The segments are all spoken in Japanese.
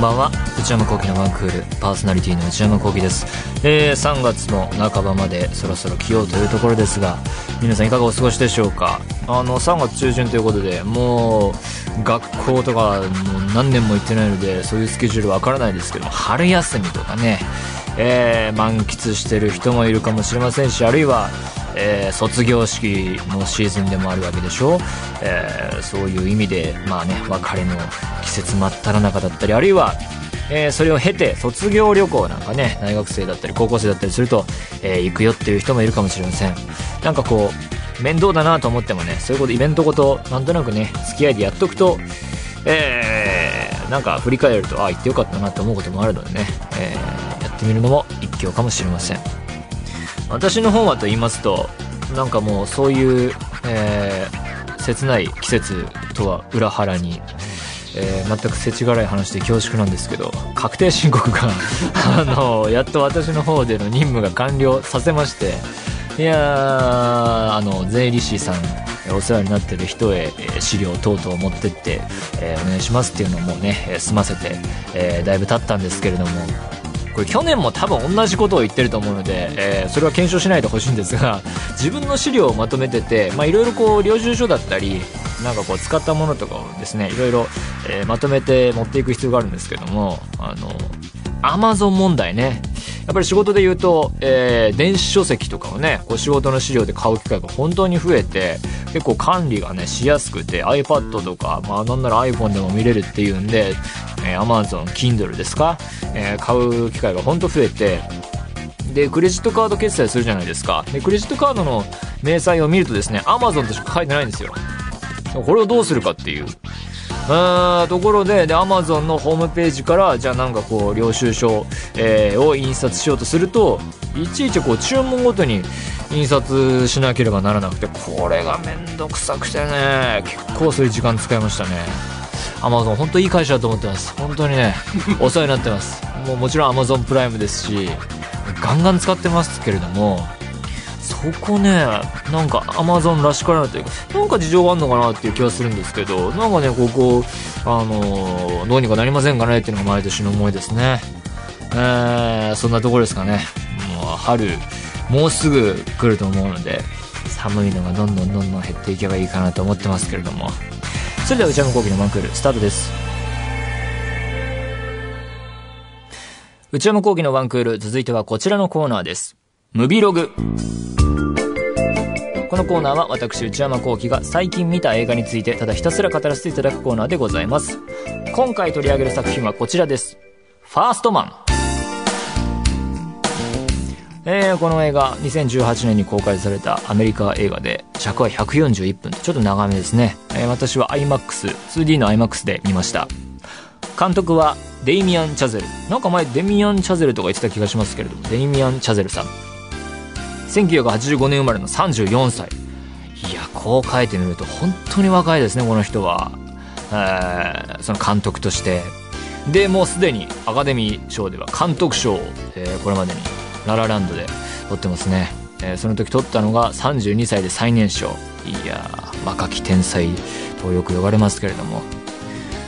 んばんは。内山聖輝のワンクール。パーソナリティの内山聖輝です、えー、3月の半ばまでそろそろ来ようというところですが皆さんいかがお過ごしでしょうか？あの3月中旬ということでもう学校とかもう何年も行ってないのでそういうスケジュールわからないですけど春休みとかね、えー、満喫してる人もいるかもしれませんしあるいはえー、卒業式のシーズンでもあるわけでしょ、えー、そういう意味でまあね別れの季節真っ只中だったりあるいはえー、それを経て卒業旅行なんかね大学生だったり高校生だったりすると、えー、行くよっていう人もいるかもしれません。なんかこう面倒だなと思ってもねそういうことイベントごとなんとなくね付き合いでやっとくとえー、なんか振り返るとああ行ってよかったなって思うこともあるのでね、えー、やってみるのも一興かもしれません。私の方はと言いますとなんかもうそういう、えー、切ない季節とは裏腹に、えー、全く世知辛い話で恐縮なんですけど確定申告があのやっと私の方での任務が完了させましていやあの税理士さんお世話になってる人へ資料等々を持ってって、えー、お願いしますっていうのもね済ませて、えー、だいぶ経ったんですけれどもこれ去年も多分同じことを言ってると思うので、えー、それは検証しないでほしいんですが自分の資料をまとめてていろいろこう領収書だったりなんかこう使ったものとかをですねいろいろ、えー、まとめて持っていく必要があるんですけどもあのアマゾン問題ね。やっぱり仕事で言うと、えー、電子書籍とかをねこう仕事の資料で買う機会が本当に増えて結構管理がねしやすくて iPad とか、まあ、なんなら iPhone でも見れるっていうんで、えー、Amazon Kindle ですか、えー、買う機会が本当増えてでクレジットカード決済するじゃないですか。でクレジットカードの明細を見るとですね Amazon としか書いてないんですよ。これをどうするかっていう。あところでで Amazon のホームページからじゃあなんかこう領収書、えー、を印刷しようとするといちいちこう注文ごとに印刷しなければならなくてこれがめんどくさくてね。結構そういう時間使いましたね。Amazon 本当いい会社だと思ってます。本当にね お世話になってます。もうもちろん Amazon プライムですしガンガン使ってますけれどもそこねなんかアマゾンらしからないというかなんか事情があるのかなっていう気はするんですけどなんかねここあのどうにかなりませんかねっていうのが毎年の思いですね。えー、そんなところですかね。もう春もうすぐ来ると思うので寒いのがどんどんどんどん減っていけばいいかなと思ってますけれども。それでは内山昂輝の1クールスタートです。内山昂輝の1クール続いてはこちらのコーナーです。ムビログ。このコーナーは私内山昂輝が最近見た映画についてただひたすら語らせていただくコーナーでございます。今回取り上げる作品はこちらです。ファーストマン。えー、この映画2018年に公開されたアメリカ映画で尺は141分。ちょっと長めですね、えー、私は IMAX2D の IMAX で見ました。監督はデイミアン・チャゼル。なんか前デミアン・チャゼルとか言ってた気がしますけれども。デイミアン・チャゼルさん。1985年生まれの34歳。いやこう書いてみると本当に若いですねこの人は、えー、その監督として。でもうすでにアカデミー賞では監督賞を、えー、これまでにララランドで取ってますね、えー、その時取ったのが32歳で最年少。いや若き天才とよく呼ばれますけれども。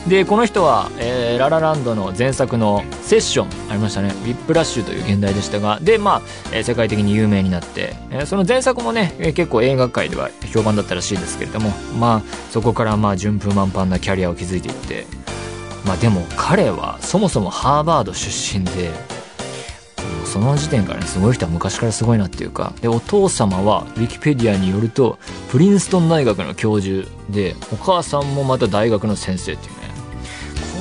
でこの人は、えー、ララランドの前作の「セッション」ありましたね「ウィップラッシュ」という現代でしたが。でまあ、えー、世界的に有名になって、えー、その前作もね、えー、結構映画界では評判だったらしいですけれども。まあそこからまあ順風満帆なキャリアを築いていって。まあでも彼はそもそもハーバード出身でその時点からねすごい人は昔からすごいなっていうか。でお父様はウィキペディアによるとプリンストン大学の教授でお母さんもまた大学の先生っていう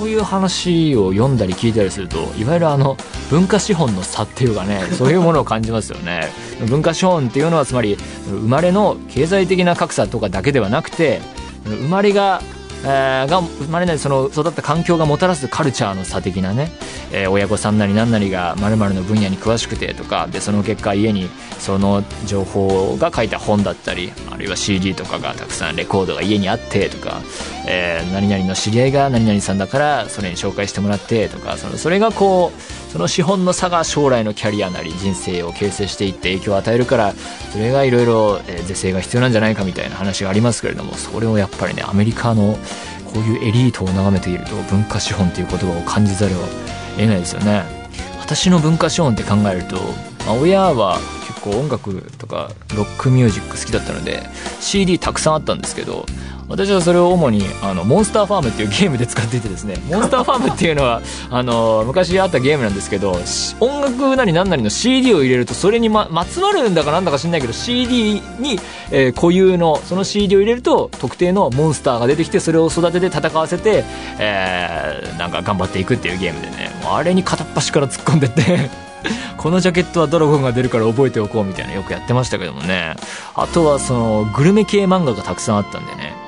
こういう話を読んだり聞いたりするといわゆるあの文化資本の差っていうかねそういうものを感じますよね。文化資本っていうのはつまり生まれの経済的な格差とかだけではなくて生まれがえー、が生まれないその育った環境がもたらすカルチャーの差的なね、えー、親御さんなり何なりが〇〇の分野に詳しくてとかでその結果家にその情報が書いた本だったりあるいは CD とかがたくさんレコードが家にあってとか、えー、何々の知り合いが何々さんだからそれに紹介してもらってとかそのそれがこうその資本の差が将来のキャリアなり人生を形成していって影響を与えるからそれがいろいろ是正が必要なんじゃないかみたいな話がありますけれどもそれをやっぱりねアメリカのこういうエリートを眺めていると文化資本という言葉を感じざるを得ないですよね。私の文化資本って考えると、まあ、親は結構音楽とかロックミュージック好きだったので CD たくさんあったんですけど私はそれを主にあのモンスターファームっていうゲームで使っていてですね モンスターファームっていうのは あの昔あったゲームなんですけど音楽なり何なりの CD を入れるとそれにままつわるんだかなんだか知んないけど CD に、えー、固有のその CD を入れると特定のモンスターが出てきてそれを育てて戦わせて、えー、なんか頑張っていくっていうゲームでねあれに片っ端から突っ込んでって このジャケットはドラゴンが出るから覚えておこうみたいなよくやってましたけどもね。あとはそのグルメ系漫画がたくさんあったんでね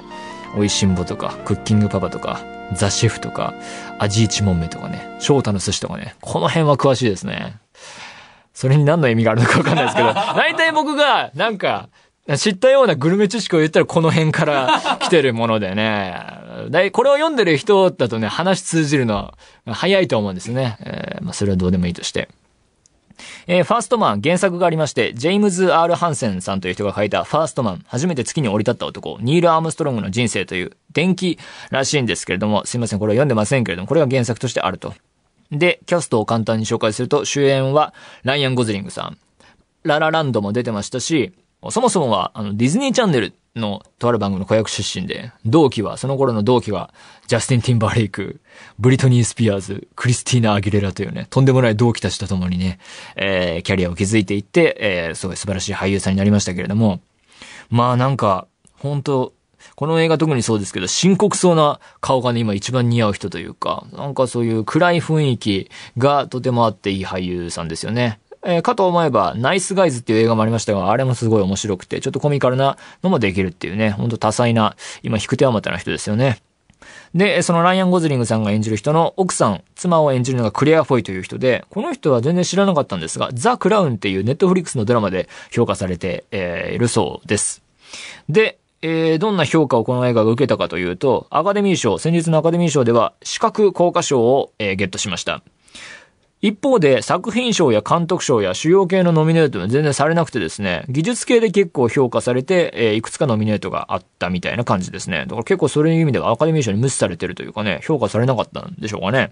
美味しんぼとか、クッキングパパとか、ザ・シェフとか、味一問目とかね、翔太の寿司とかね、この辺は詳しいですね。それに何の意味があるのかわかんないですけど、大体僕が、なんか、知ったようなグルメ知識を言ったらこの辺から来てるものでね。これを読んでる人だとね、話通じるのは早いと思うんですね。えー、まあ、それはどうでもいいとして。えー、ファーストマン、原作がありまして、ジェームズ・ R・ ハンセンさんという人が書いたファーストマン、初めて月に降り立った男、ニール・アームストロングの人生という伝記らしいんですけれども、すいません、これは読んでませんけれども、これが原作としてあると。で、キャストを簡単に紹介すると、主演はライアン・ゴズリングさん。ララランドも出てましたし、そもそもは、あの、ディズニーチャンネルのとある番組の子役出身で、同期は、その頃の同期は、ジャスティン・ティンバーレイク、ブリトニー・スピアーズ、クリスティーナ・アギレラというね、とんでもない同期たちと共にね、えー、キャリアを築いていって、えー、すごい素晴らしい俳優さんになりましたけれども、まあなんか、本当この映画特にそうですけど、深刻そうな顔がね、今一番似合う人というか、なんかそういう暗い雰囲気がとてもあっていい俳優さんですよね。えー、かと思えば、ナイスガイズっていう映画もありましたが、あれもすごい面白くて、ちょっとコミカルなのもできるっていうね、ほんと多彩な、今引く手あまたな人ですよね。で、そのライアン・ゴズリングさんが演じる人の奥さん、妻を演じるのがクレア・フォイという人で、この人は全然知らなかったんですが、ザ・クラウンっていうネットフリックスのドラマで評価されて、えー、いるそうです。で、えー、どんな評価をこの映画が受けたかというと、アカデミー賞、先日のアカデミー賞では、視覚効果賞を、えー、ゲットしました。一方で作品賞や監督賞や主要系のノミネートは全然されなくてですね、技術系で結構評価されて、えー、いくつかノミネートがあったみたいな感じですね。だから結構それいう意味ではアカデミー賞に無視されてるというかね、評価されなかったんでしょうかね。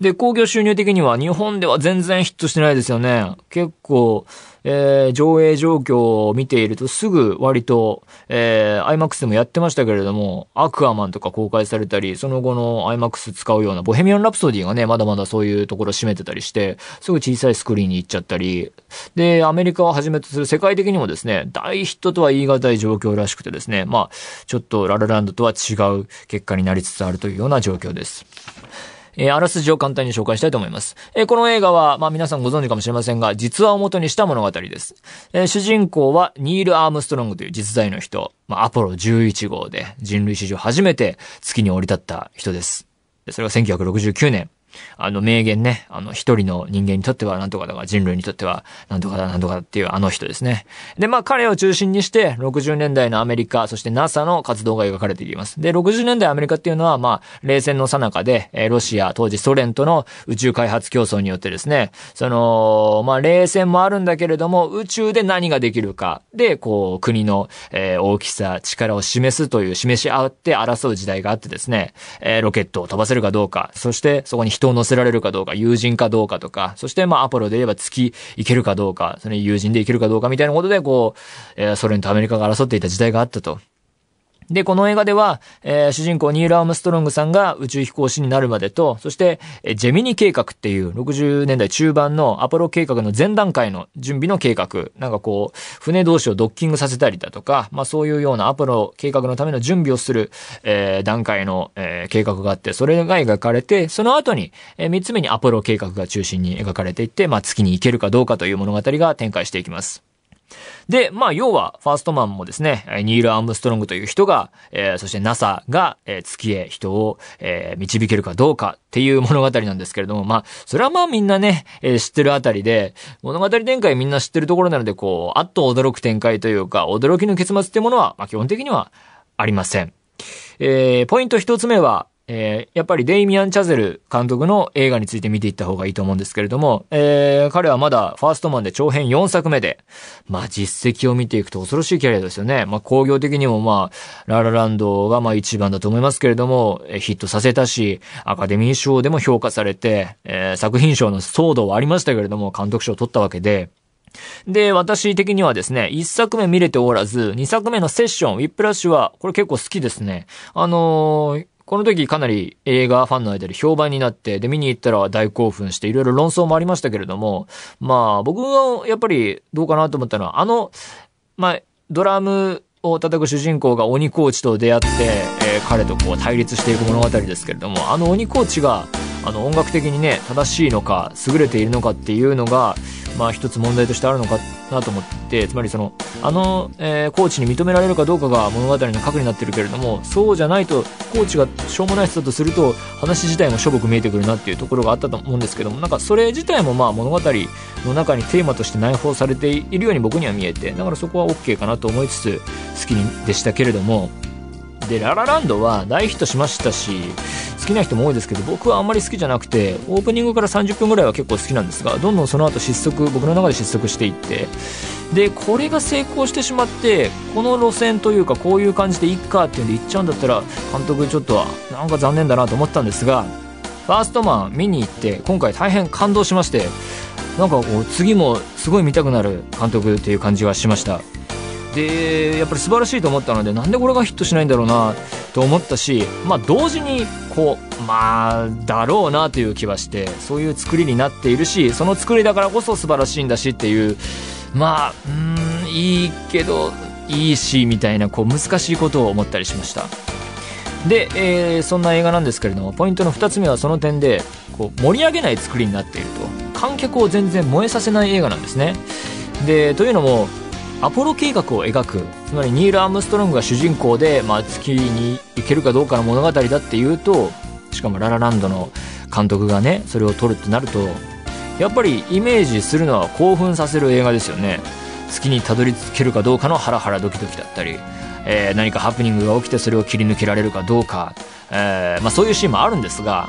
で、興行収入的には日本では全然ヒットしてないですよね。結構、えー、上映状況を見ているとすぐ割と、えー、IMAX でもやってましたけれども、アクアマンとか公開されたり、その後の IMAX 使うようなボヘミアン・ラプソディがね、まだまだそういうところ占めてたりして、すぐ小さいスクリーンに行っちゃったり、で、アメリカをはじめとする世界的にもですね、大ヒットとは言い難い状況らしくてですね、まあ、ちょっとララランドとは違う結果になりつつあるというような状況です。えー、あらすじを簡単に紹介したいと思います。えー、この映画は、まあ皆さんご存知かもしれませんが、実話をもとにした物語です。えー、主人公はニール・アームストロングという実在の人、まあアポロ11号で人類史上初めて月に降り立った人です。それが1969年。あの名言ね、あの一人の人間にとってはなんとかだが人類にとってはなんとかだなんとかだっていうあの人ですね。で、まあ彼を中心にして60年代のアメリカ、そして NASA の活動が描かれていきます。で、60年代アメリカっていうのはまあ冷戦の最中で、えロシア、当時ソ連との宇宙開発競争によってですね、その、まあ冷戦もあるんだけれども宇宙で何ができるかで、こう国の、えー、大きさ、力を示すという示し合って争う時代があってですね、えー、ロケットを飛ばせるかどうか、そしてそこに人人を乗せられるかどうか、友人かどうかとか、そしてまあアポロで言えば月行けるかどうか、その友人で行けるかどうかみたいなことで、こう、えー、ソ連とアメリカが争っていた時代があったと。で、この映画では、えー、主人公ニール・アームストロングさんが宇宙飛行士になるまでと、そして、えー、ジェミニ計画っていう60年代中盤のアポロ計画の前段階の準備の計画、なんかこう、船同士をドッキングさせたりだとか、まあそういうようなアポロ計画のための準備をする、えー、段階の、えー、計画があって、それが描かれて、その後に、えー、3つ目にアポロ計画が中心に描かれていって、まあ月に行けるかどうかという物語が展開していきます。で、まあ、要は、ファーストマンもですね、ニール・アームストロングという人が、えー、そして NASA が、えー、月へ人を、えー、導けるかどうかっていう物語なんですけれども、まあ、それはまあみんなね、えー、知ってるあたりで、物語展開みんな知ってるところなので、こう、あっと驚く展開というか、驚きの結末っていうものは、まあ基本的にはありません。えー、ポイント一つ目は、えー、やっぱりデイミアン・チャゼル監督の映画について見ていった方がいいと思うんですけれども、えー、彼はまだファーストマンで長編4作目で、まあ実績を見ていくと恐ろしいキャリアですよね。まあ工業的にもまあ、ララランドがまあ一番だと思いますけれども、ヒットさせたし、アカデミー賞でも評価されて、えー、作品賞の騒動はありましたけれども、監督賞を取ったわけで、で、私的にはですね、1作目見れておらず、2作目のセッション、ウィップラッシュは、これ結構好きですね。あのー、この時かなり映画ファンの間で評判になって、で、見に行ったら大興奮して、いろいろ論争もありましたけれども、まあ、僕がやっぱりどうかなと思ったのは、あの、まあ、ドラムを叩く主人公が鬼コーチと出会って、えー、彼とこう対立していく物語ですけれども、あの鬼コーチが、あの音楽的にね、正しいのか、優れているのかっていうのが、まあ一つ問題としてあるのかなと思って、つまりその、あの、えー、コーチに認められるかどうかが物語の核になってるけれども、そうじゃないと、コーチがしょうもない人だとすると、話自体もしょぼく見えてくるなっていうところがあったと思うんですけども、なんかそれ自体もまあ物語の中にテーマとして内包されているように僕には見えて、だからそこは OK かなと思いつつ、好きでしたけれども、で、ララランドは大ヒットしましたし、好きな人も多いですけど、僕はあんまり好きじゃなくて、オープニングから30分ぐらいは結構好きなんですが、どんどんその後失速、僕の中で失速していって、で、これが成功してしまって、この路線というか、こういう感じでいっかっていうんで行っちゃうんだったら、監督ちょっとは、なんか残念だなと思ったんですが、ファーストマン見に行って、今回大変感動しまして、なんかこう、次もすごい見たくなる監督っていう感じはしました。でやっぱり素晴らしいと思ったのでなんでこれがヒットしないんだろうなと思ったしまあ同時にこうまあだろうなという気はしてそういう作りになっているしその作りだからこそ素晴らしいんだしっていうまあうんいいけどいいしみたいなこう難しいことを思ったりしました。で、えー、そんな映画なんですけれどもポイントの2つ目はその点でこう盛り上げない作りになっていると。観客を全然燃えさせない映画なんですね。でというのもアポロ計画を描く。つまりニール・アームストロングが主人公で、まあ、月に行けるかどうかの物語だっていうとしかもララランドの監督がねそれを撮るってなるとやっぱりイメージするのは興奮させる映画ですよね。月にたどり着けるかどうかのハラハラドキドキだったり、えー、何かハプニングが起きてそれを切り抜けられるかどうか、えー、まあ、そういうシーンもあるんですが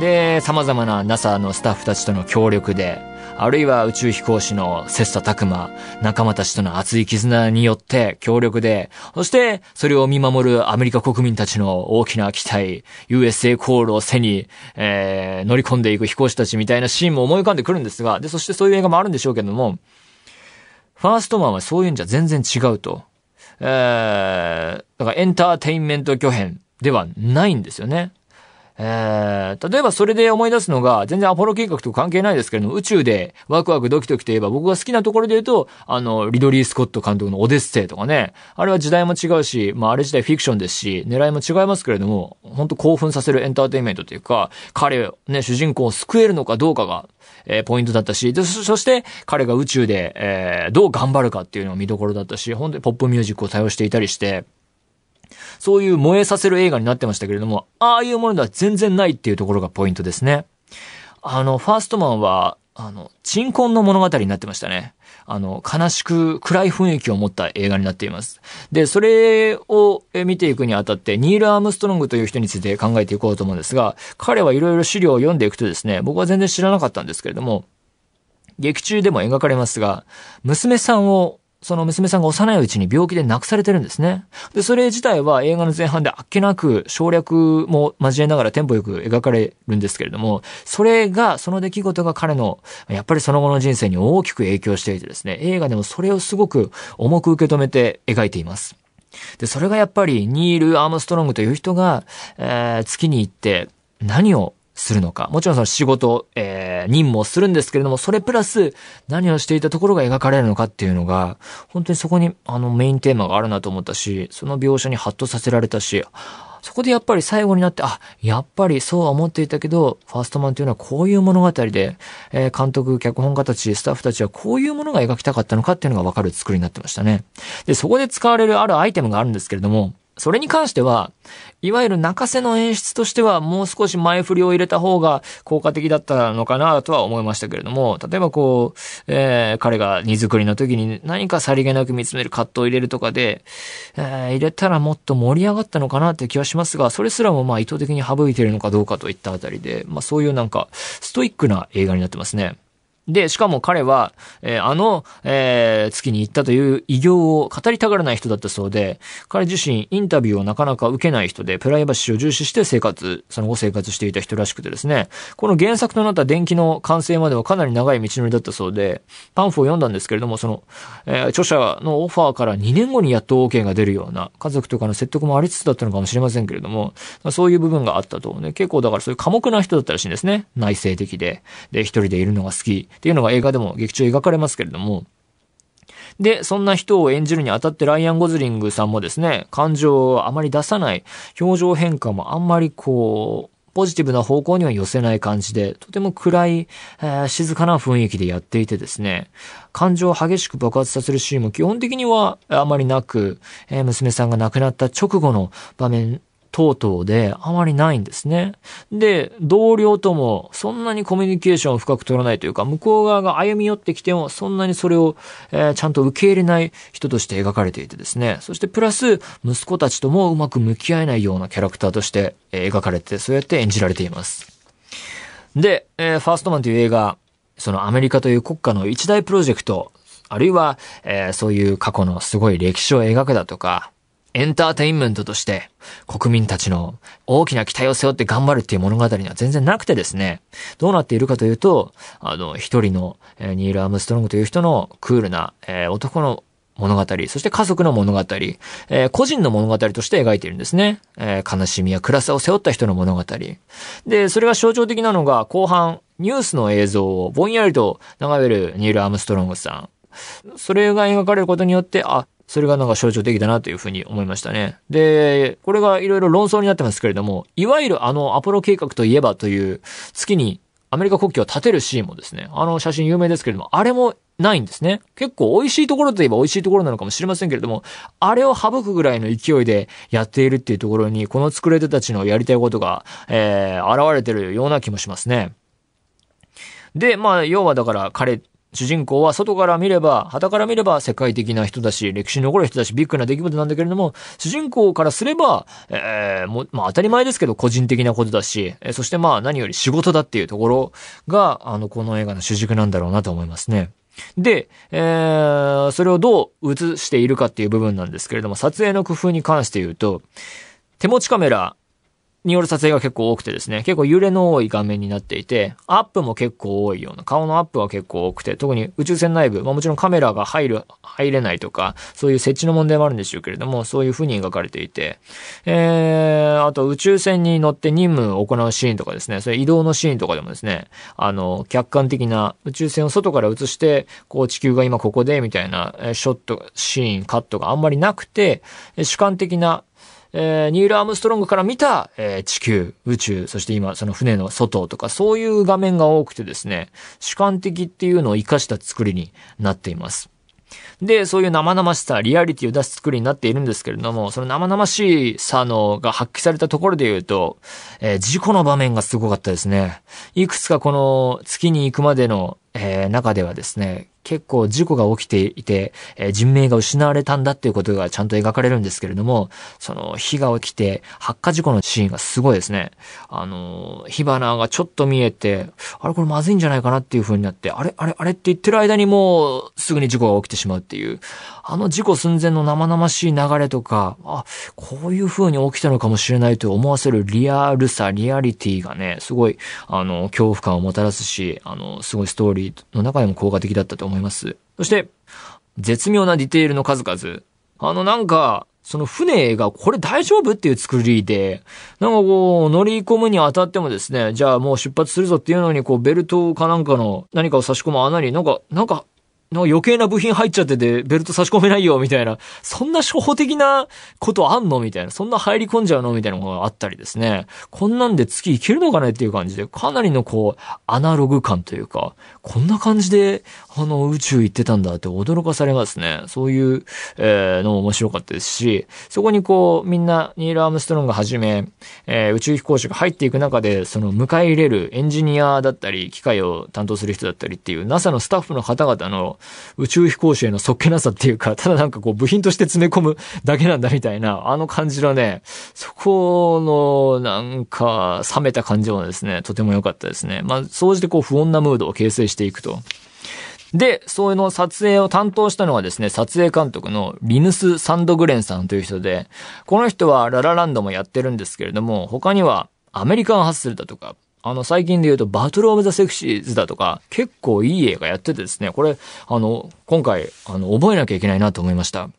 で様々な NASA のスタッフたちとの協力であるいは宇宙飛行士の切磋琢磨、仲間たちとの熱い絆によって協力で、そしてそれを見守るアメリカ国民たちの大きな期待、USA コールを背に、えー、乗り込んでいく飛行士たちみたいなシーンも思い浮かんでくるんですが、で、そしてそういう映画もあるんでしょうけども、ファーストマンはそういうんじゃ全然違うと。えー、だからエンターテインメント巨編ではないんですよね。えー、例えばそれで思い出すのが、全然アポロ計画と関係ないですけれども、宇宙でワクワクドキドキといえば、僕が好きなところで言うと、あの、リドリー・スコット監督のオデッセイとかね、あれは時代も違うし、まああれ自体フィクションですし、狙いも違いますけれども、本当興奮させるエンターテインメントというか、彼、ね、主人公を救えるのかどうかが、えー、ポイントだったし、で、そして彼が宇宙で、えー、どう頑張るかっていうのが見どころだったし、本当にポップミュージックを対応していたりして、そういう燃えさせる映画になってましたけれども、ああいうものでは全然ないっていうところがポイントですね。あの、ファーストマンは、あの、鎮魂の物語になってましたね。あの、悲しく暗い雰囲気を持った映画になっています。で、それを見ていくにあたって、ニール・アームストロングという人について考えていこうと思うんですが、彼はいろいろ資料を読んでいくとですね、僕は全然知らなかったんですけれども、劇中でも描かれますが、娘さんをその娘さんが幼いうちに病気で亡くされてるんですね。で、それ自体は映画の前半であっけなく省略も交えながらテンポよく描かれるんですけれども、それが、その出来事が彼の、やっぱりその後の人生に大きく影響していてですね、映画でもそれをすごく重く受け止めて描いています。で、それがやっぱりニール・アームストロングという人が、えー、月に行って何をするのか。もちろんその仕事、えー、任務をするんですけれども、それプラス何をしていたところが描かれるのかっていうのが、本当にそこにあのメインテーマがあるなと思ったし、その描写にハッとさせられたし、そこでやっぱり最後になって、あ、やっぱりそうは思っていたけど、ファーストマンというのはこういう物語で、えー、監督、脚本家たち、スタッフたちはこういうものが描きたかったのかっていうのがわかる作りになってましたね。で、そこで使われるあるアイテムがあるんですけれども、それに関しては、いわゆる泣かせの演出としてはもう少し前振りを入れた方が効果的だったのかなとは思いましたけれども、例えばこう、えー、彼が荷造りの時に何かさりげなく見つめるカットを入れるとかで、えー、入れたらもっと盛り上がったのかなって気はしますが、それすらもまあ意図的に省いているのかどうかといったあたりで、まあそういうなんかストイックな映画になってますね。で、しかも彼は、えー、あの、えー、月に行ったという偉業を語りたがらない人だったそうで、彼自身インタビューをなかなか受けない人で、プライバシーを重視して生活、その後生活していた人らしくてですね、この原作となった電気の完成まではかなり長い道のりだったそうで、パンフを読んだんですけれども、その、えー、著者のオファーから2年後にやっと OK が出るような、家族とかの説得もありつつだったのかもしれませんけれども、そういう部分があったと、ね、結構だからそういう寡黙な人だったらしいんですね。内省的で。で、一人でいるのが好きっていうのが映画でも劇中描かれますけれども、で、そんな人を演じるにあたってライアン・ゴズリングさんもですね、感情をあまり出さない、表情変化もあんまりこう、ポジティブな方向には寄せない感じで、とても暗い、えー、静かな雰囲気でやっていてですね、感情を激しく爆発させるシーンも基本的にはあまりなく、えー、娘さんが亡くなった直後の場面等々であまりないんですね。で、同僚ともそんなにコミュニケーションを深く取らないというか、向こう側が歩み寄ってきてもそんなにそれを、えー、ちゃんと受け入れない人として描かれていてですね。そしてプラス、息子たちともうまく向き合えないようなキャラクターとして、描かれて、そうやって演じられています。で、えー、ファーストマンという映画、そのアメリカという国家の一大プロジェクト、あるいは、えー、そういう過去のすごい歴史を描くだとか、エンターテインメントとして国民たちの大きな期待を背負って頑張るっていう物語には全然なくてですね、どうなっているかというと、あの、一人の、ニール・アームストロングという人のクールな、え、男の物語、そして家族の物語、えー、個人の物語として描いているんですね。えー、悲しみや暗さを背負った人の物語。で、それが象徴的なのが後半、ニュースの映像をぼんやりと眺めるニール・アームストロングさん。それが描かれることによって、あ、それがなんか象徴的だなというふうに思いましたね。で、これがいろいろ論争になってますけれども、いわゆるあのアポロ計画といえばという月にアメリカ国旗を立てるシーンもですね、あの写真有名ですけれども、あれもないんですね。結構美味しいところといえば美味しいところなのかもしれませんけれども、あれを省くぐらいの勢いでやっているっていうところに、この作れ手たちのやりたいことが、えー、現れてるような気もしますね。で、まあ、要はだから彼主人公は外から見れば、旗から見れば世界的な人だし、歴史に残る人だし、ビッグな出来事なんだけれども、主人公からすれば、えー、もまあ当たり前ですけど、個人的なことだし、えー、そしてまあ何より仕事だっていうところが、あの、この映画の主軸なんだろうなと思いますね。で、えー、それをどう映しているかっていう部分なんですけれども、撮影の工夫に関して言うと、手持ちカメラによる撮影が結構多くてですね、結構揺れの多い画面になっていて、アップも結構多いような、顔のアップは結構多くて、特に宇宙船内部、まあもちろんカメラが入る、入れないとか、そういう設置の問題もあるんでしょうけれども、そういう風に描かれていて、えー、あと宇宙船に乗って任務を行うシーンとかですね、そういう移動のシーンとかでもですね、あの、客観的な宇宙船を外から映して、こう地球が今ここで、みたいな、ショット、シーン、カットがあんまりなくて、主観的なえー、ニール・アームストロングから見た、えー、地球、宇宙、そして今その船の外とかそういう画面が多くてですね、主観的っていうのを活かした作りになっています。で、そういう生々しさ、リアリティを出す作りになっているんですけれども、その生々しさのが発揮されたところで言うと、えー、事故の場面がすごかったですね。いくつかこの月に行くまでの、えー、中ではですね、結構事故が起きていて、えー、人命が失われたんだっていうことがちゃんと描かれるんですけれども、その火が起きて発火事故のシーンがすごいですね。あの、火花がちょっと見えて、あれこれまずいんじゃないかなっていう風になって、あれあれあれって言ってる間にもうすぐに事故が起きてしまうっていう、あの事故寸前の生々しい流れとか、あ、こういう風に起きたのかもしれないと思わせるリアルさ、リアリティがね、すごい、あの、恐怖感をもたらすし、あの、すごいストーリーの中でも効果的だったと思います。そして、絶妙なディテールの数々。あのなんか、その船がこれ大丈夫っていう作りで、なんかこう乗り込むにあたってもですね、じゃあもう出発するぞっていうのにこうベルトかなんかの何かを差し込む穴になんか、なんかなんか余計な部品入っちゃってて、ベルト差し込めないよ、みたいな。そんな初歩的なことあんの？みたいな。そんな入り込んじゃうの？みたいなものがあったりですね。こんなんで月行けるのかね？っていう感じで、かなりのこう、アナログ感というか、こんな感じで、あの、宇宙行ってたんだって驚かされますね。そういう、えー、のも面白かったですし、そこにこう、みんな、ニール・アームストロンがはじめ、えー、宇宙飛行士が入っていく中で、その迎え入れるエンジニアだったり、機械を担当する人だったりっていう、NASA のスタッフの方々の宇宙飛行士へのそっけなさっていうか、ただなんかこう部品として詰め込むだけなんだみたいな、あの感じのね、そこのなんか冷めた感じもですね、とても良かったですね。まあ、総じてこう不穏なムードを形成していくと。で、そういうの撮影を担当したのはですね、撮影監督のリヌス・サンドグレンさんという人で、この人はララランドもやってるんですけれども、他にはアメリカンハッスルだとか、あの、最近で言うと、バトルオブザセクシーズだとか、結構いい映画やっててですね、これ、あの、今回、あの、覚えなきゃいけないなと思いました。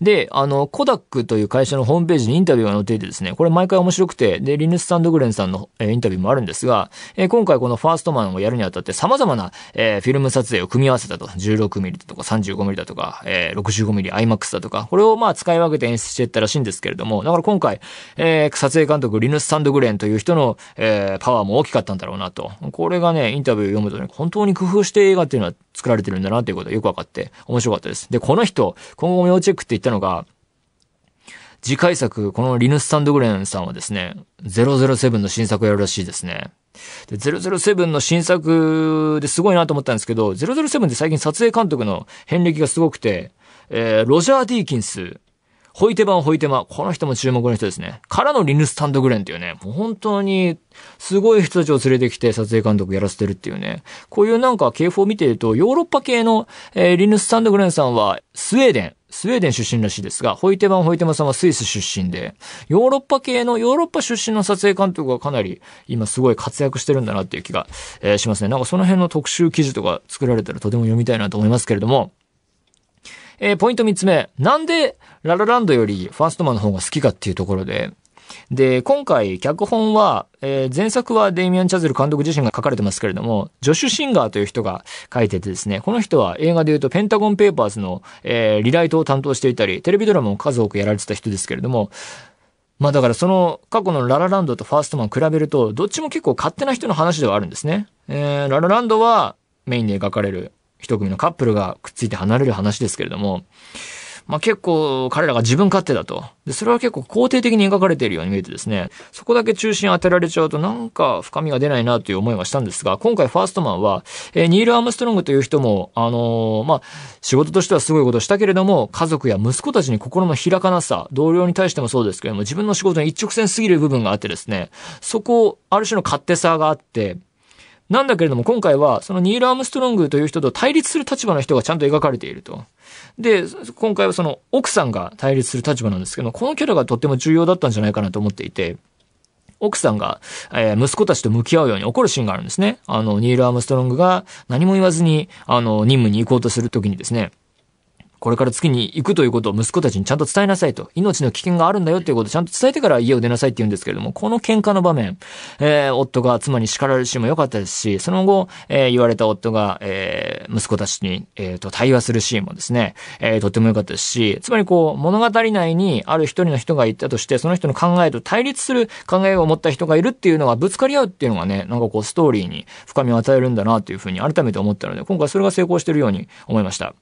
で、あの、コダックという会社のホームページにインタビューが載っていてですね、これ毎回面白くて、で、リヌス・サンドグレンさんの、えー、インタビューもあるんですが、えー、今回このファーストマンをやるにあたって様々な、えー、フィルム撮影を組み合わせたと。16ミリだとか 35mm だとか、えー、65ミリ IMAX だとか、これをまあ使い分けて演出していったらしいんですけれども、だから今回、えー、撮影監督リヌス・サンドグレンという人の、えー、パワーも大きかったんだろうなと。これがね、インタビュー読むとね、本当に工夫して映画っていうのは作られてるんだなということがよくわかって面白かったです。で、この人、今後も要チェックって言ったのが、次回作、このリヌス・サンドグレンさんはですね、007の新作をやるらしいですね。で、007の新作ですごいなと思ったんですけど、007って最近撮影監督の遍歴がすごくて、えー、ロジャー・ディーキンス、ホイテバン・ホイテマ、この人も注目の人ですね。からのリヌス・タンドグレンっていうね、もう本当にすごい人たちを連れてきて撮影監督やらせてるっていうね。こういうなんか系譜を見てると、ヨーロッパ系の、えー、リヌス・タンドグレンさんはスウェーデン、スウェーデン出身らしいですが、ホイテマン・ホイテマさんはスイス出身で、ヨーロッパ系の、ヨーロッパ出身の撮影監督がかなり今すごい活躍してるんだなっていう気が、えー、しますね。なんかその辺の特集記事とか作られたらとても読みたいなと思いますけれども、えー、ポイント三つ目。なんで、ララランドよりファーストマンの方が好きかっていうところで、で、今回、脚本は、えー、前作はデイミアン・チャゼル監督自身が書かれてますけれども、ジョシュ・シンガーという人が書いててですね、この人は映画で言うとペンタゴン・ペーパーズの、えー、リライトを担当していたり、テレビドラマも数多くやられてた人ですけれども、まあだからその過去のララランドとファーストマン比べると、どっちも結構勝手な人の話ではあるんですね。えー、ララランドはメインで描かれる一組のカップルがくっついて離れる話ですけれども、まあ、結構彼らが自分勝手だと。で、それは結構肯定的に描かれているように見えてですね、そこだけ中心当てられちゃうとなんか深みが出ないなという思いがしたんですが、今回ファーストマンは、えー、ニール・アームストロングという人も、あのー、まあ、仕事としてはすごいことしたけれども、家族や息子たちに心の開かなさ、同僚に対してもそうですけれども、自分の仕事に一直線すぎる部分があってですね、そこ、ある種の勝手さがあって、なんだけれども今回はそのニール・アームストロングという人と対立する立場の人がちゃんと描かれていると。で、今回はその奥さんが対立する立場なんですけど、このキャラがとっても重要だったんじゃないかなと思っていて、奥さんが、えー、息子たちと向き合うように怒るシーンがあるんですね。あの、ニール・アームストロングが何も言わずに、あの、任務に行こうとするときにですね、これから月に行くということを息子たちにちゃんと伝えなさいと。命の危険があるんだよっていうことをちゃんと伝えてから家を出なさいって言うんですけれども、この喧嘩の場面、えー、夫が妻に叱られるシーンも良かったですし、その後、えー、言われた夫が、えー、息子たちに、えー、と、対話するシーンもですね、えー、とっても良かったですし、つまりこう、物語内にある一人の人がいたとして、その人の考えと対立する考えを持った人がいるっていうのがぶつかり合うっていうのがね、なんかこう、ストーリーに深みを与えるんだなというふうに改めて思ったので、今回それが成功してるように思いました。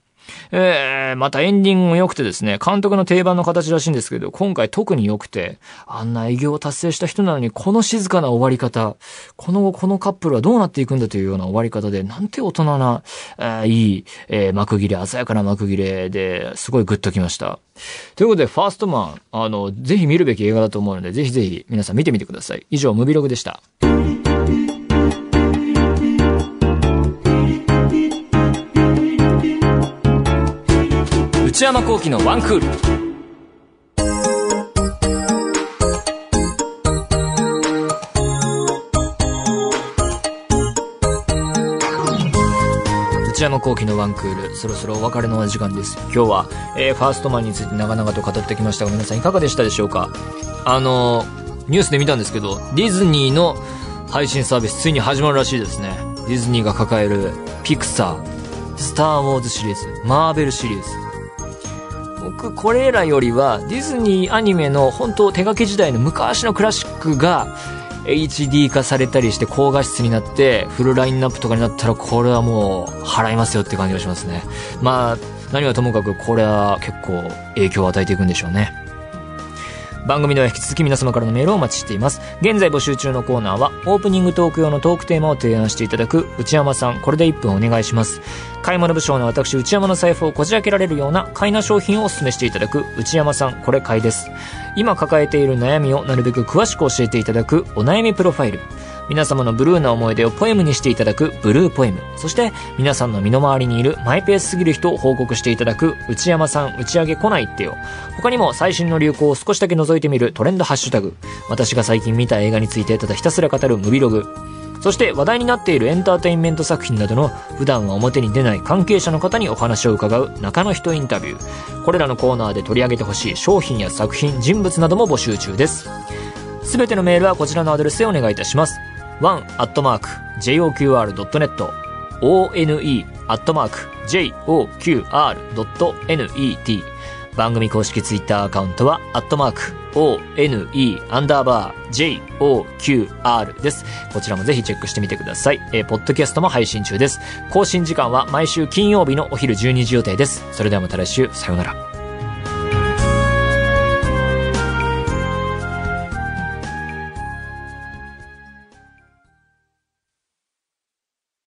えー、またエンディングも良くてですね、監督の定番の形らしいんですけど、今回特に良くて、あんな偉業を達成した人なのに、この静かな終わり方、この後このカップルはどうなっていくんだというような終わり方で、なんて大人な、えー、いい、えー、幕切れ、鮮やかな幕切れで、すごいグッときました。ということで、ファーストマン、あの、ぜひ見るべき映画だと思うので、ぜひぜひ皆さん見てみてください。以上、ムビログでした。内山幸喜のワンクール。内山幸喜のワンクールそろそろお別れの時間です。今日は、えー、ファーストマンについて長々と語ってきましたが皆さんいかがでしたでしょうか？あのニュースで見たんですけどディズニーの配信サービスついに始まるらしいですね。ディズニーが抱えるピクサースター・ウォーズシリーズ、マーベルシリーズ。僕、これらよりは、ディズニーアニメの本当手書き時代の昔のクラシックが、HD 化されたりして高画質になってフルラインナップとかになったらこれはもう払いますよって感じがしますね。まあ何はともかくこれは結構影響を与えていくんでしょうね。番組では引き続き皆様からのメールをお待ちしています。現在募集中のコーナーは、オープニングトーク用のトークテーマを提案していただく内山さん、これで1分お願いします。買い物部署の私内山の財布をこじ開けられるような買いな商品をお勧めしていただく内山さん、これ買いです。今抱えている悩みをなるべく詳しく教えていただくお悩みプロファイル。皆様のブルーな思い出をポエムにしていただくブルーポエム。そして皆さんの身の回りにいるマイペースすぎる人を報告していただく内山さん打ち上げ来ないってよ。他にも最新の流行を少しだけ覗いてみるトレンドハッシュタグ。私が最近見た映画についてただひたすら語るムビログ。そして話題になっているエンターテインメント作品などの普段は表に出ない関係者の方にお話を伺う中の人インタビュー。これらのコーナーで取り上げてほしい商品や作品、人物なども募集中です。すべてのメールはこちらのアドレスでお願いいたします。one.joqr.net one.joqr.net 番組公式ツイッターアカウントは、アットマーク、one アンダーバー joqr です。こちらもぜひチェックしてみてください。えー、ポッドキャストも配信中です。更新時間は毎週金曜日のお昼12時予定です。それではまた来週、さようなら。